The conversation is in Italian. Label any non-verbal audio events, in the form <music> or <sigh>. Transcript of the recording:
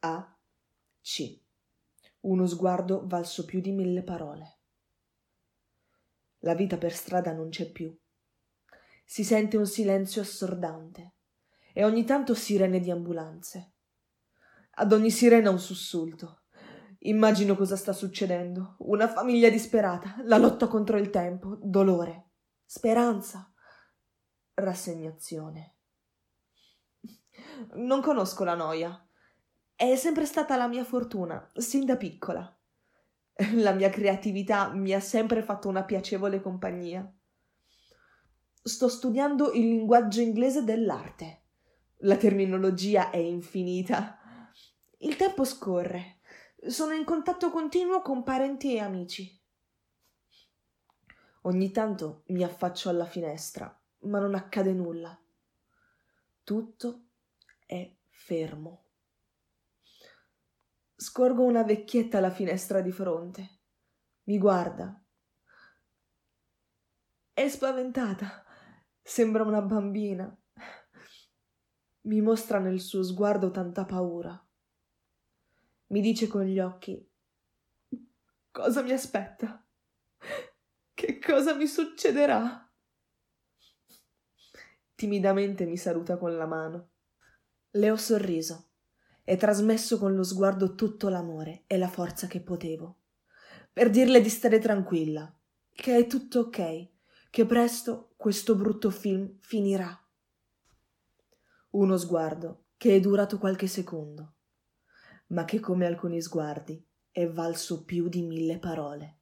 A. C. Uno sguardo valso più di mille parole. La vita per strada non c'è più. Si sente un silenzio assordante e ogni tanto sirene di ambulanze. Ad ogni sirena un sussulto. Immagino cosa sta succedendo. Una famiglia disperata, la lotta contro il tempo, dolore, speranza, rassegnazione. Non conosco la noia. È sempre stata la mia fortuna, sin da piccola. <laughs> La mia creatività mi ha sempre fatto una piacevole compagnia. Sto studiando il linguaggio inglese dell'arte. La terminologia è infinita. Il tempo scorre. Sono in contatto continuo con parenti e amici. Ogni tanto mi affaccio alla finestra, ma non accade nulla. Tutto è fermo. Scorgo una vecchietta alla finestra di fronte. Mi guarda. È spaventata. Sembra una bambina. Mi mostra nel suo sguardo tanta paura. Mi dice con gli occhi cosa mi aspetta. Che cosa mi succederà? Timidamente mi saluta con la mano. Le ho sorriso e trasmesso con lo sguardo tutto l'amore e la forza che potevo, per dirle di stare tranquilla, che è tutto ok, che presto questo brutto film finirà. Uno sguardo che è durato qualche secondo, ma che come alcuni sguardi è valso più di mille parole.